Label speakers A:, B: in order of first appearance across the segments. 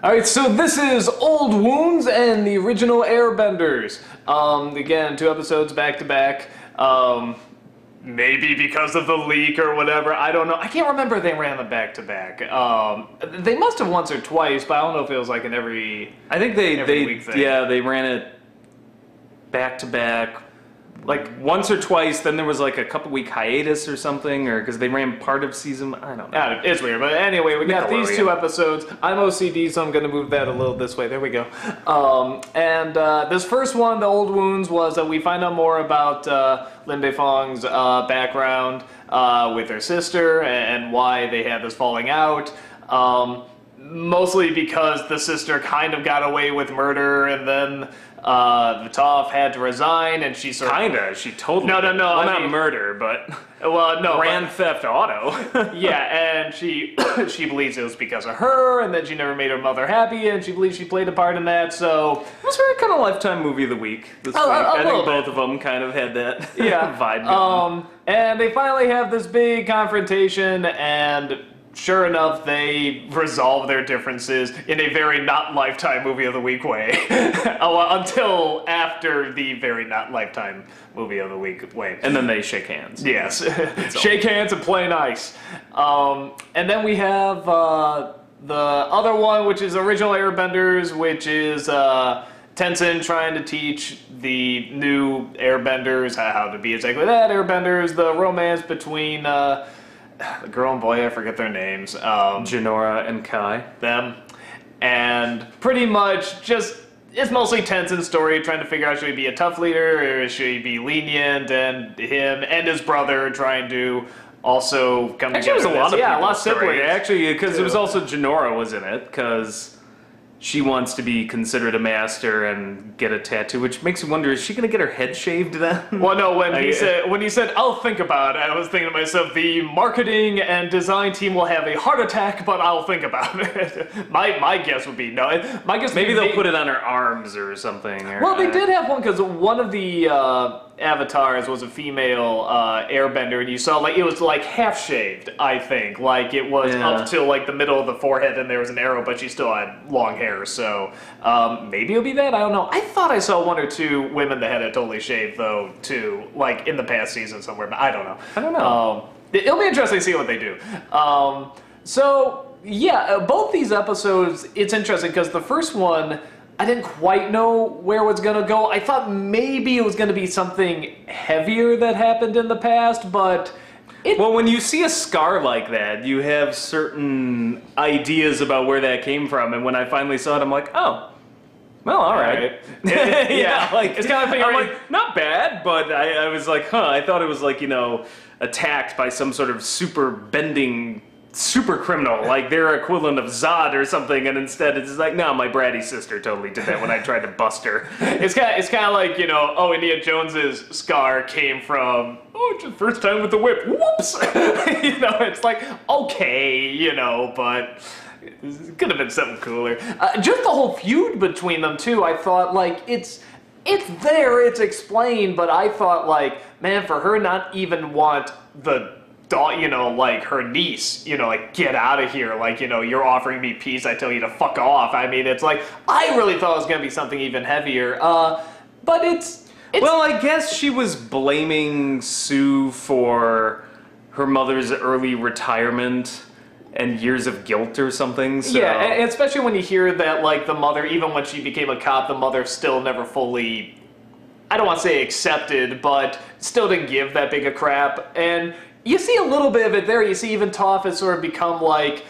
A: All right, so this is Old Wounds and the original Airbenders. Um, again, two episodes back to back. Um, maybe because of the leak or whatever. I don't know. I can't remember if they ran them back to back. Um, they must have once or twice, but I don't know if it was like in every.
B: I think they they yeah they ran it back to back, like once or twice. Then there was like a couple week hiatus or something, or because they ran part of season. I don't know.
A: Yeah, it's weird, but anyway, we got these two episodes. I'm OCD, so I'm going to move that a little this way. There we go. Um, and uh, this first one, the old wounds, was that we find out more about uh, Lin Fong's uh, background uh, with her sister and why they had this falling out. Um, mostly because the sister kind of got away with murder, and then uh, Vitov had to resign, and she sort of
B: Kinda. She totally.
A: No, no, no,
B: Well,
A: I
B: not
A: mean-
B: murder, but
A: well, no, but-
B: Grand Theft Auto.
A: yeah, and she she believes it was because of her, and that she never made her mother happy, and she believes she played a part in that. So
B: It was very kind of lifetime movie of the week this
A: A-
B: week.
A: a- a
B: I think
A: bit.
B: both of them kind of had that
A: yeah,
B: vibe. going.
A: Um, and they finally have this big confrontation, and sure enough, they resolve their differences in a very not lifetime movie of the week way. Oh, well, until after the very not lifetime movie of the week way.
B: and then they shake hands.
A: Yes. Shake hands and play nice. Um, and then we have uh, the other one, which is original Airbenders, which is uh, Tenzin trying to teach the new Airbenders how how to be exactly that. Airbenders, the romance between uh, the girl and boy, I forget their names. Um,
B: Jinora and Kai.
A: them, and pretty much just it's mostly Tenzin's story, trying to figure out should he be a tough leader or should he be lenient, and him and his brother trying to also come
B: Actually, it was a lot of
A: yeah, a lot of
B: people's story,
A: siblings.
B: Actually, because it was also Jinora was in it because she wants to be considered a master and get a tattoo, which makes me wonder: is she gonna get her head shaved then?
A: Well, no, when he said when he said I'll think about it, I was thinking to myself, the marketing and design team will have a heart attack, but I'll think about it. my my guess would be no. My guess
B: Maybe
A: would be
B: they'll put it on her arms or something. Or,
A: Well, they
B: uh,
A: did have one because one of the uh, avatars was a female uh, airbender, and you saw like it was like half shaved. I think like it was
B: Yeah.
A: up till like the middle of the forehead, and there was an arrow, but she still had long hair. So um, maybe it'll be that. I don't know. I thought I saw one or two women that had it totally shaved though, too, like in the past season somewhere. But I don't know.
B: I don't know.
A: Um, it- it'll be interesting to see what they do. Um, so yeah, uh, both these episodes, it's interesting because the first one, I didn't quite know where it was gonna go. I thought maybe it was gonna be something heavier that happened in the past, but it.
B: Well, when you see a scar like that, you have certain ideas about where that came from, and when I finally saw it, I'm like, oh. Well, all right.
A: Right.
B: yeah, like
A: It's kinda
B: I'm like not bad, but I, I was like, huh. I thought it was like you know attacked by some sort of super bending super criminal, like their equivalent of Zod or something, and instead it's like, no, my bratty sister totally did that when I tried to bust her.
A: It's kind of, it's kind of like, you know, oh, Indiana Jones's scar came from, oh, just first time with the whip. Whoops! you know, it's like, okay, you know, but it could have been something cooler. Uh, just the whole feud between them, too, I thought, like, it's. It's there, it's explained, but I thought, like, man, for her not even want the you know, like her niece, you know, like get out of here. Like, you know, you're offering me peace, I tell you to fuck off. I mean, it's like I really thought it was gonna be something even heavier. Uh, but it's, it's
B: Well, I guess she was blaming Su for her mother's early retirement and years of guilt or something. So.
A: yeah, and and especially when you hear that, like the mother, even when she became a cop, the mother still never fully. I don't want to say accepted, but still didn't give that big a crap. And you see a little bit of it there. You see even Toph has sort of become like,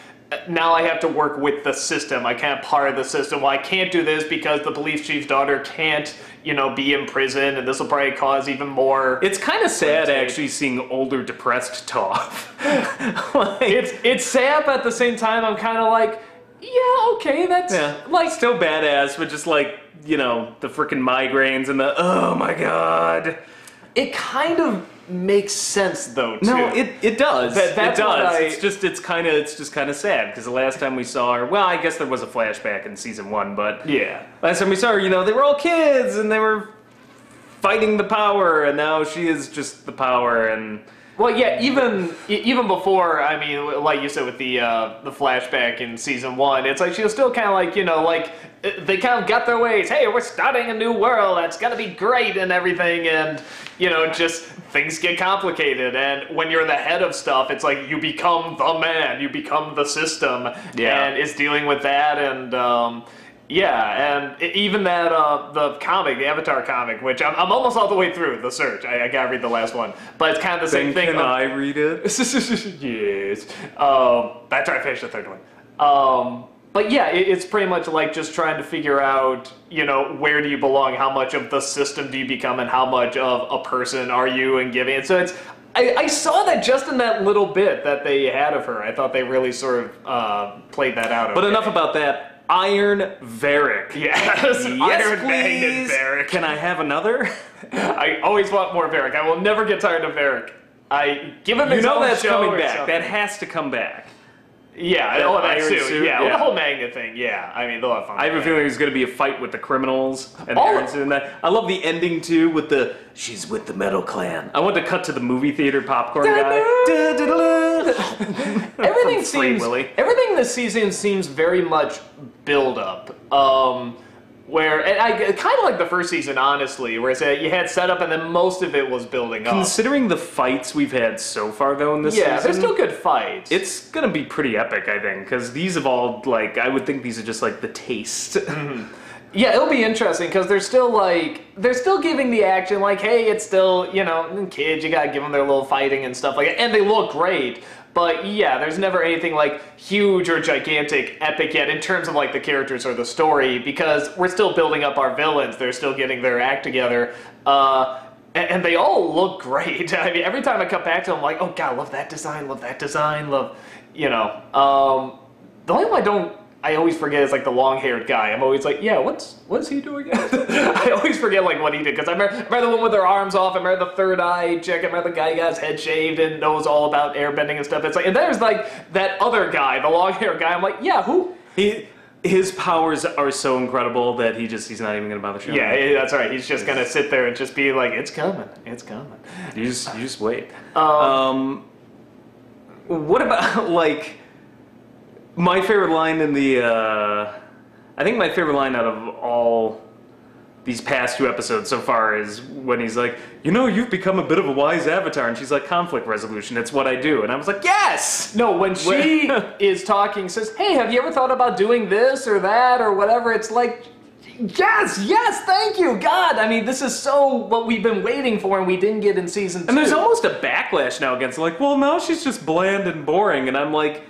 A: now I have to work with the system. I can't part of the system. Well, I can't do this because the police chief's daughter can't, you know, be in prison, and this will probably cause even more.
B: It's kind of sad actually seeing older, depressed Toph. like,
A: It's it's sad, but at the same time, I'm kind of like, yeah, okay, that's
B: yeah,
A: like
B: still badass, but just like you know the freaking migraines and the oh my god.
A: it kind of makes sense though. Too.
B: No, it, it does.
A: That-
B: it does.
A: I-
B: It's just it's kind of it's just kind of sad because the last time we saw her, well, I guess there was a flashback in season one, but
A: yeah.
B: last time we saw her, you know, they were all kids and they were fighting the power, and now she is just the power, and
A: Well, yeah, even even before, I mean, like you said with the uh, the flashback in season one, it's like she was still kind of like you know like uh, they kind of got their ways. Hey, we're starting a new world. That's gonna be great and everything, and you know just things get complicated. And when you're the head of stuff, it's like you become the man, you become the system,
B: Yeah.
A: and it's dealing with that and. Um, yeah, and even that uh, the comic, the Avatar comic, which I'm, I'm almost all the way through the search. I, I gotta read the last one, but it's kind of the same
B: Then
A: thing.
B: can
A: of-
B: I read it?
A: yes. Um, that's why I finished the third one. Um, but yeah, it, it's pretty much like just trying to figure out, you know, where do you belong? How much of the system do you become, and how much of a person are you, and giving. And so it's. I, I saw that just in that little bit that they had of her. I thought they really sort of uh, played that out.
B: But
A: okay.
B: enough about that. Iron Varrick.
A: Yes,
B: Yes,
A: Iron
B: please.
A: Varrick.
B: Can I have another?
A: I always want more Varrick. I will never get tired of Varrick. I give him
B: You know that's coming back.
A: something.
B: That has to come back.
A: Yeah,
B: That
A: oh, that
B: iron
A: suit.
B: suit,
A: Yeah, well,
B: yeah.
A: the whole magnet thing. Yeah, I mean, they'll have fun.
B: I have a
A: with
B: feeling there's going to be a fight with the criminals and. Aaron's in that. I love the ending too with the she's with the Metal Clan. I want to cut to the movie theater popcorn guy.
A: Everything
B: From Free
A: seems.
B: Willy.
A: Everything this season seems very much build up. Um, where and I kind of like the first season, honestly, where it's uh, you had setup and then most of it was building up.
B: Considering the fights we've had so far though in this
A: yeah,
B: season,
A: there's still good fights.
B: it's gonna be pretty epic, I think, because these have all like I would think these are just like the taste.
A: Yeah, it'll be interesting because they're still like they're still giving the action like, hey, it's still you know kids, you gotta give them their little fighting and stuff like that, and they look great. But yeah, there's never anything like huge or gigantic, epic yet in terms of like the characters or the story because we're still building up our villains. They're still getting their act together. Uh, and, and they all look great. I mean, every time I come back to them, I'm like, oh god, love that design, love that design, love, you know. Um, the only one I don't, I always forget is like the long-haired guy. I'm always like, yeah, what's what's he doing? I always forget like what he did because I remember, remember the one with their arms off. I remember the third eye chick. I remember the guy who got his head shaved and knows all about airbending and stuff. It's like, and there's like that other guy, the long-haired guy. I'm like, yeah, who?
B: he his powers are so incredible that he just he's not even gonna bother showing.
A: Yeah, that's right. He's just gonna sit there and just be like, it's coming, it's coming.
B: You just you just wait. Um, what about like my favorite line in the? Uh, I think my favorite line out of all these past two episodes so far is when he's like, you know, you've become a bit of a wise avatar, and she's like, conflict resolution. It's what I do, and I was like, yes.
A: No, when she is talking, says, "Hey, have you ever thought about doing this or that or whatever?" It's like, yes, yes, thank you, God. I mean, this is so what we've been waiting for, and we didn't get in season two.
B: And there's almost a backlash now against like, well, now she's just bland and boring, and I'm like.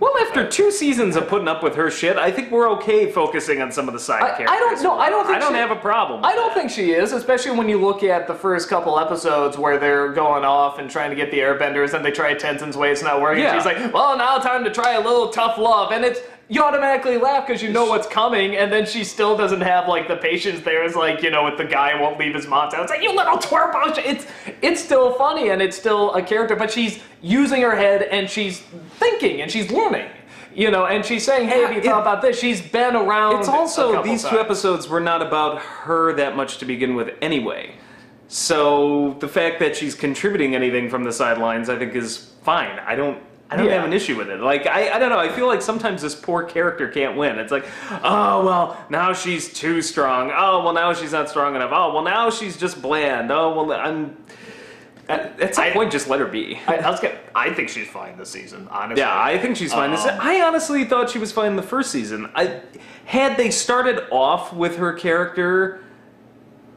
B: Well, after two seasons of putting up with her shit, I think we're okay focusing on some of the side
A: I- I don't know, I don't think
B: I don't
A: she-
B: have a problem.
A: I don't think she is, especially when you look at the first couple episodes where they're going off and trying to get the airbenders and they try Tenzin's way, it's not working.
B: Yeah.
A: She's like, well, now time to try a little tough love. And it's, you automatically laugh because you know what's coming, and then she still doesn't have like the patience there is like, you know, with the guy who won't leave his mom's house. It's like, you little twerp. It's, it's still funny and it's still a character, but she's using her head and she's thinking and she's learning. You know, and she's saying, "Hey, have you thought about this?" She's been around.
B: It's also these two episodes were not about her that much to begin with anyway. So the fact that she's contributing anything from the sidelines, I think, is fine. I don't. I don't
A: Yeah.
B: have an issue with it. Like I, I don't know. I feel like sometimes this poor character can't win. It's like, oh well, now she's too strong. Oh well, now she's not strong enough. Oh well, now she's just bland. Oh well, I'm. At, at some
A: I-
B: point, just let her be.
A: I, I was gonna, I think she's fine this season, honestly.
B: Yeah, I think she's fine. This
A: Um,
B: I honestly thought she was fine in the first season. I had they started off with her character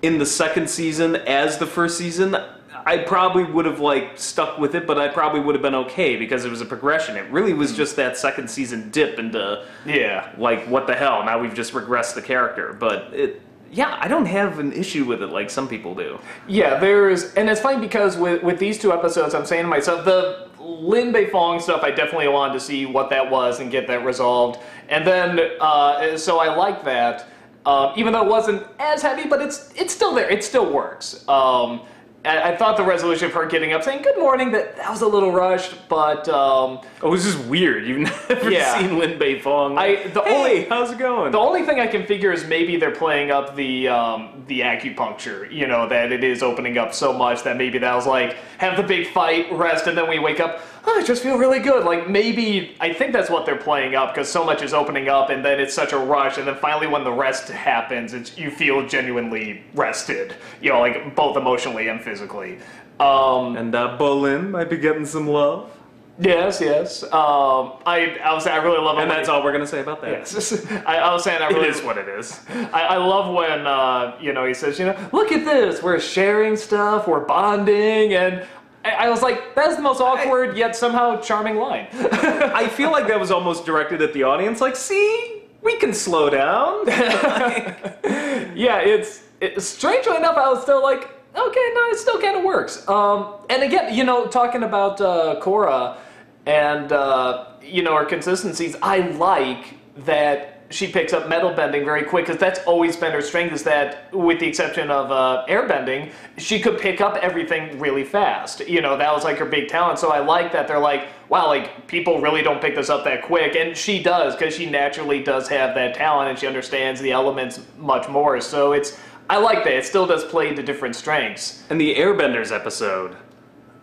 B: in the second season as the first season, I probably would have like stuck with it, but I probably would have been okay because it was a progression. It really was just that second season dip into
A: yeah.
B: like what the hell? Now we've just regressed the character, but it yeah, I don't have an issue with it like some people do.
A: Yeah, there's, and it's funny because with with these two episodes, I'm saying to myself, the Lin Beifong stuff, I definitely wanted to see what that was and get that resolved, and then uh, so I like that, um, even though it wasn't as heavy, but it's it's still there, it still works. Um, I, I thought the resolution of her getting up saying good morning that that was a little rushed, but um,
B: Oh, this is weird. You've never
A: Yeah.
B: seen Lin Beifong.
A: I- the
B: hey,
A: only-
B: how's it going?
A: The only thing I can figure is maybe they're playing up the um, the acupuncture. You know that it is opening up so much that maybe that was like have the big fight, rest, and then we wake up. Oh, I just feel really good. Like maybe I think that's what they're playing up because so much is opening up, and then it's such a rush, and then finally when the rest happens, it's you feel genuinely rested. You know, like both emotionally and physically. Um,
B: and uh, Bolin might be getting some love.
A: yes, yes. Um, I I was saying I really love it.
B: And that's
A: he-
B: all we're gonna say about that.
A: Yes. I, I was saying I really
B: is what it is.
A: I, I love when uh, you know he says, you know, look at this, we're sharing stuff, we're bonding, and I, was like, that's the most awkward yet somehow charming line.
B: I feel like that was almost directed at the audience. Like, see, we can slow down.
A: yeah, it's it, strangely enough, I was still like, okay, no, it still kind of works. Um, and again, you know, talking about uh, Korra and uh, you know our consistencies, I like that she picks up metal bending very quick because that's always been her strength. Is that, with the exception of uh, air bending, she could pick up everything really fast. You know, that was like her big talent. So I like that they're like, wow, like people really don't pick this up that quick, and she does because she naturally does have that talent and she understands the elements much more. So it's I like that. It still does play to different strengths.
B: and the Airbenders episode,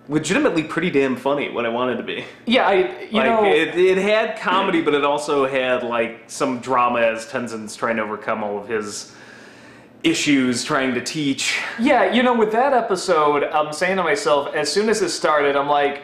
B: legitimately pretty damn funny. What I wanted to be.
A: Yeah, I you
B: like
A: know
B: it, it had comedy, but it also had like some drama as Tenzin's trying to overcome all of his issues, trying to teach.
A: Yeah, you know, with that episode, I'm saying to myself, as soon as it started, I'm like,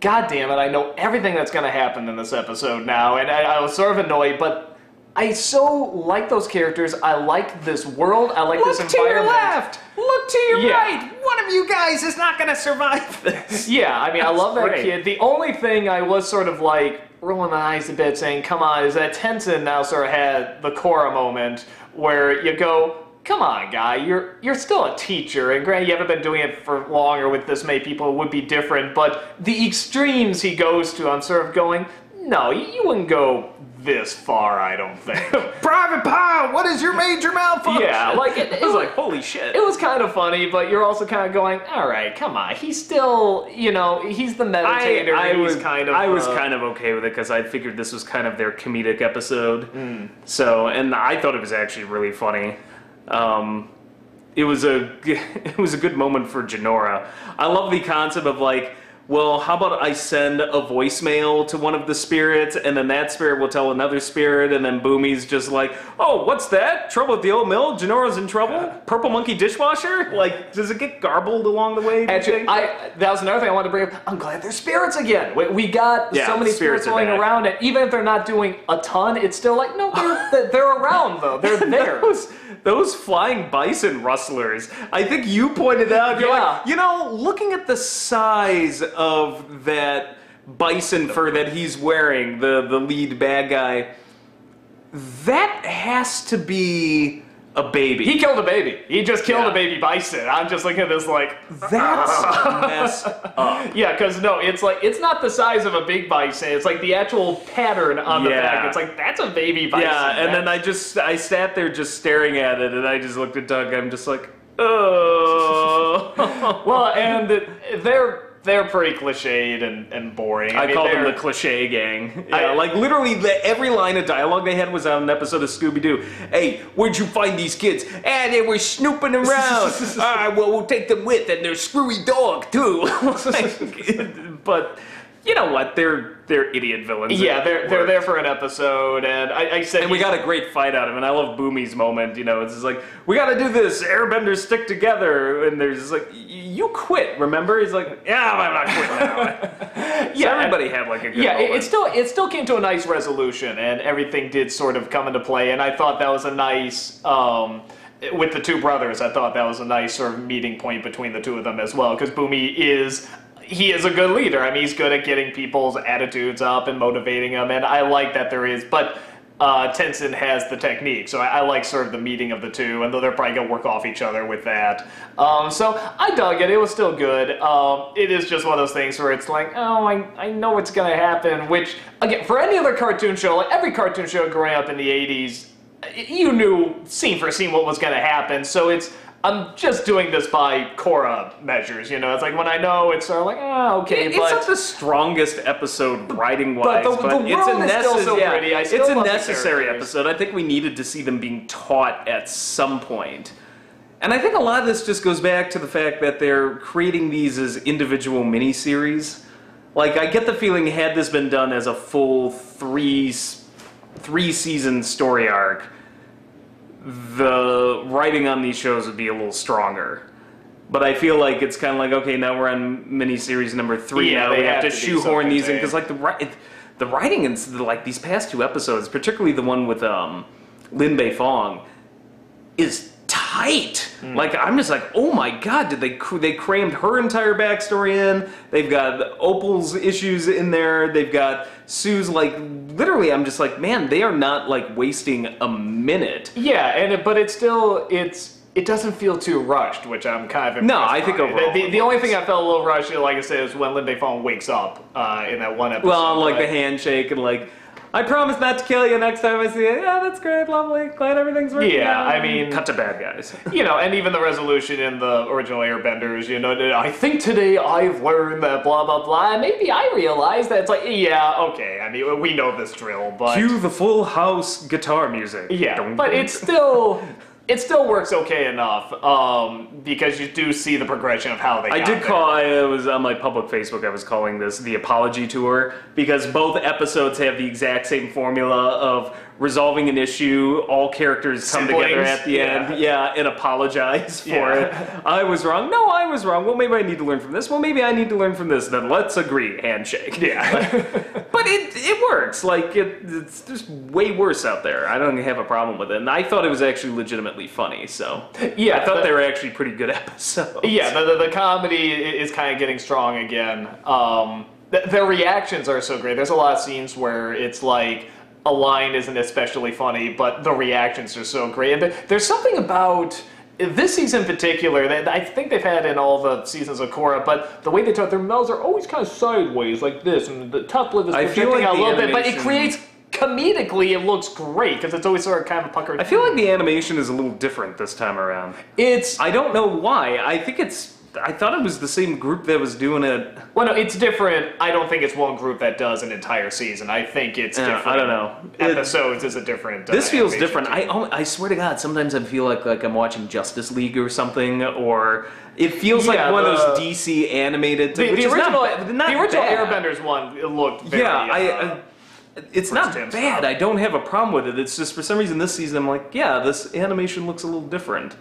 A: God damn it, I know everything that's going to happen in this episode now. And I, I was sort of annoyed, but I so like those characters. I like this world. I like this environment.
B: Look to your left.
A: Look to your Yeah.
B: right. One of you guys is not gonna survive this.
A: Yeah, I mean, I love that
B: great.
A: kid. The only thing I was sort of like rolling my eyes a bit, saying, "Come on," is that Tenzin now sort of had the Korra moment where you go, "Come on, guy, you're you're still a teacher, and granted, you haven't been doing it for long, or with this many people, it would be different. But the extremes he goes to, I'm sort of going, no, you wouldn't go this far, I don't think."
B: Private Pile, what is your major malfunction?
A: Yeah, like, it-
B: I was like, holy shit.
A: It was kind of funny, but you're also kind of going, all right, come on. He's still, you know, he's the
B: I,
A: meditator.
B: I
A: he's
B: was
A: kind of.
B: I was
A: uh,
B: kind of okay with it because I figured this was kind of their comedic episode.
A: Hmm.
B: So, and I thought it was actually really funny. Um, it was a it was a good moment for Jinora. I love the concept of like, well, how about I send a voicemail to one of the spirits, and then that spirit will tell another spirit, and then Bumi's just like, oh, what's that? Trouble at the old mill? Jinora's in trouble? Purple monkey dishwasher? Like, does it get garbled along the way?
A: Actually. I that was another thing I wanted to bring up. I'm glad there's spirits again. We, we got
B: Yeah,
A: so many
B: spirits
A: spirits going
B: back.
A: around, and even if they're not doing a ton, it's still like no, they're they're around though. They're there.
B: those, those flying bison rustlers. I think you pointed out. You're
A: Yeah.
B: like, you know, looking at the size of that bison fur that he's wearing, the the lead bad guy, that has to be a baby.
A: He killed a baby. He just killed
B: Yeah.
A: a baby bison. I'm just looking at this like,
B: That's messed up.
A: yeah, because no, it's like it's not the size of a big bison. It's like the actual pattern on the
B: Yeah.
A: back. It's like that's a baby bison.
B: Yeah, and then I just I sat there just staring at it, and I just looked at Doug. I'm just like, oh.
A: well, and they're they're pretty cliched and, and boring.
B: I,
A: mean,
B: called them the cliche gang. Yeah,
A: I-
B: like literally the, every line of dialogue they had was on an episode of Scooby Doo. Hey, where'd you find these kids? Ah, they were snooping around. ah, well, we'll take them with, and their screwy dog too. Like, but you know what? They're they're idiot villains.
A: Yeah, they're they're there for an episode, and I, I said
B: And we got a great fight out of him, and I love Bumi's moment. You know, it's just like we got to do this. Airbenders stick together, and there's just like you quit. Remember? He's like, yeah, I'm not quitting now. so
A: Yeah,
B: everybody had like a good
A: yeah, it, it still it still came to a nice resolution, and everything did sort of come into play. And I thought that was a nice. Um, with the two brothers, I thought that was a nice sort of meeting point between the two of them as well. Because Boomy is he is a good leader. I mean, he's good at getting people's attitudes up and motivating them, and I like that there is. But uh, has the technique, so I, I like sort of the meeting of the two, and though they're probably gonna work off each other with that. Um, so I dug it. It was still good. Um, it is just one of those things where it's like, oh, I, I know what's gonna happen. Which again, for any other cartoon show, like every cartoon show growing up in the '80s, you knew scene for scene what was going to happen. So it's I'm just doing this by Korra measures. You know, it's like when I know it's sort of like ah okay,
B: it's
A: but
B: not the strongest episode writing wise,
A: But
B: but,
A: the- the
B: it's a
A: world is still
B: necessary.
A: so
B: yeah, it's a necessary episode. I think we needed to see them being taught at some point. And I think a lot of this just goes back to the fact that they're creating these as individual miniseries. Like I get the feeling had this been done as a full three three season story arc, the writing on these shows would be a little stronger. But I feel like it's kind of like okay, now we're on miniseries number three.
A: Yeah,
B: now
A: they
B: we have,
A: have
B: to,
A: to
B: shoehorn these in because like the the writing in the, like these past two episodes, particularly the one with um, Lin Beifong, is tight.
A: Hmm.
B: Like I'm just like, oh my god, did they they crammed her entire backstory in? They've got Opal's issues in there. They've got Su's like literally. I'm just like, man, they are not like wasting a minute.
A: yeah, and but it's still it's. It doesn't feel too rushed, which I'm kind of
B: No, I think
A: by.
B: overall
A: the, the, the only thing I felt a little rushed, like I said, is when Lin Beifong wakes up uh, in that one episode.
B: Well, like
A: but-
B: the handshake and like, I promise not to kill you next time I see you. Yeah, that's great, lovely. Glad everything's working.
A: Yeah,
B: out.
A: I mean-
B: cut to bad guys.
A: you know, and even the resolution in the original Airbenders, you know, I think today I've learned that blah blah blah. and Maybe I realize that it's like, yeah, okay. I mean, we know this drill, but
B: Cue the full house guitar music.
A: yeah,
B: Dun,
A: but
B: dun,
A: it still it still works okay enough um, because you do see the progression of how they.
B: I did
A: there.
B: call. I was on my public Facebook. I was calling this the apology tour because both episodes have the exact same formula of resolving an issue. All characters come together at the
A: yeah.
B: end, yeah, and apologize for
A: Yeah.
B: it. I was wrong. No, I was wrong. Well, maybe I need to learn from this. Well, maybe I need to learn from this. Then let's agree. Handshake.
A: Yeah.
B: But it it works. Like it, it's just way worse out there. I don't have a problem with it. And I thought it was actually legitimately funny. So
A: Yeah,
B: I thought
A: the-
B: they were actually pretty good episodes.
A: Yeah, the, the, the comedy is kind of getting strong again. Um, th- their reactions are so great. There's a lot of scenes where it's like a line isn't especially funny, but the reactions are so great. And there's something about this season in particular that I think they've had in all the seasons of Korra, but the way they talk, their mouths are always kind of sideways like this, and the top lip is projecting
B: like
A: out a little bit, but it creates comedically it looks great because it's always sort of kind of puckered.
B: I feel like the animation is a little different this time around.
A: it's
B: I don't know why. I think it's. I thought it was the same group that was doing it.
A: Well, no, it's different. I don't think it's one group that does an entire season. I think it's
B: Yeah,
A: different.
B: I don't know. It-
A: Episodes is a different. uh,
B: This feels
A: animation
B: different.
A: team.
B: I I swear to God, sometimes I feel like like I'm watching Justice League or something, or it feels
A: Yeah,
B: like one of those
A: the-
B: DC animated.
A: the,
B: which
A: the
B: is not
A: original,
B: ba- not
A: the original
B: bad.
A: Airbenders one it looked very.
B: Yeah, I.
A: uh,
B: it's not
A: Tim
B: bad.
A: style.
B: I don't have a problem with it. It's just for some reason this season I'm like, yeah, this animation looks a little different.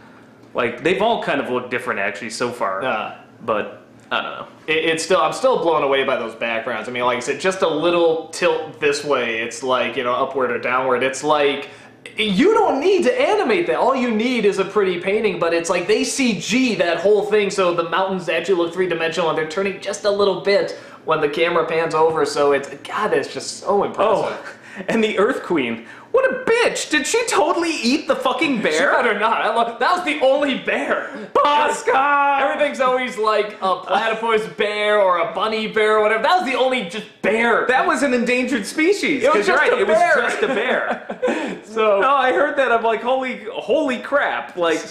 B: Like they've all kind of looked different actually so far.
A: uh,
B: But I don't know.
A: it, it's still. I'm still blown away by those backgrounds. I mean, like I said, just a little tilt this way. It's like you know, upward or downward. It's like. You don't need to animate that. All you need is a pretty painting, but it's like they CG that whole thing so the mountains actually look three dimensional and they're turning just a little bit when the camera pans over. So it's God, it's just so impressive.
B: Oh, and the Earth Queen. What a bitch! Did she totally eat the fucking
A: She
B: bear?
A: better not. I love, that was the only bear.
B: Pascal!
A: Everything's always like a platypus bear or a bunny bear or whatever. That was the only just bear.
B: That was an endangered species.
A: It was
B: 'cause you're
A: just
B: right,
A: a
B: it was just a bear.
A: so
B: no, I heard that. I'm like, holy, holy crap! Like,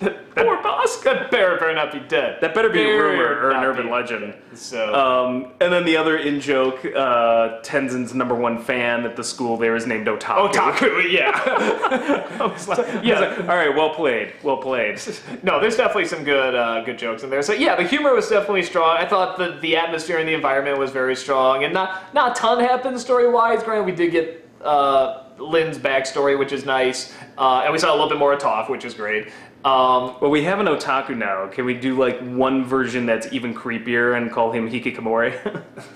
B: poor Pascal.
A: that bear better not be dead.
B: That better be a
A: Bear
B: rumor or an
A: not
B: urban
A: be-
B: legend.
A: So
B: Um, and then the other in joke, uh, Tenzin's number one fan at the school there is named Otaku.
A: otaku, yeah.
B: I was like, I was
A: Yeah.
B: like, all right, well played, well played.
A: no, there's definitely some good uh, good jokes in there. So yeah, the humor was definitely strong. I thought the the atmosphere and the environment was very strong, and not not a ton happened story wise. Granted, we did get uh, Lin's backstory, which is nice, uh, and we saw a little bit more of Toph, which is great. Um,
B: Well, we have an otaku now. Can we do like one version that's even creepier and call him Hikikomori?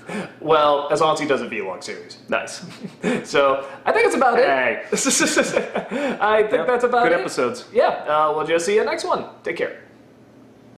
A: well, as long as he does a vlog series.
B: nice.
A: So I think it's about it.
B: Hey.
A: I think that's about
B: Good
A: it.
B: Good episodes.
A: Yeah, uh, we'll just see you next one. Take care.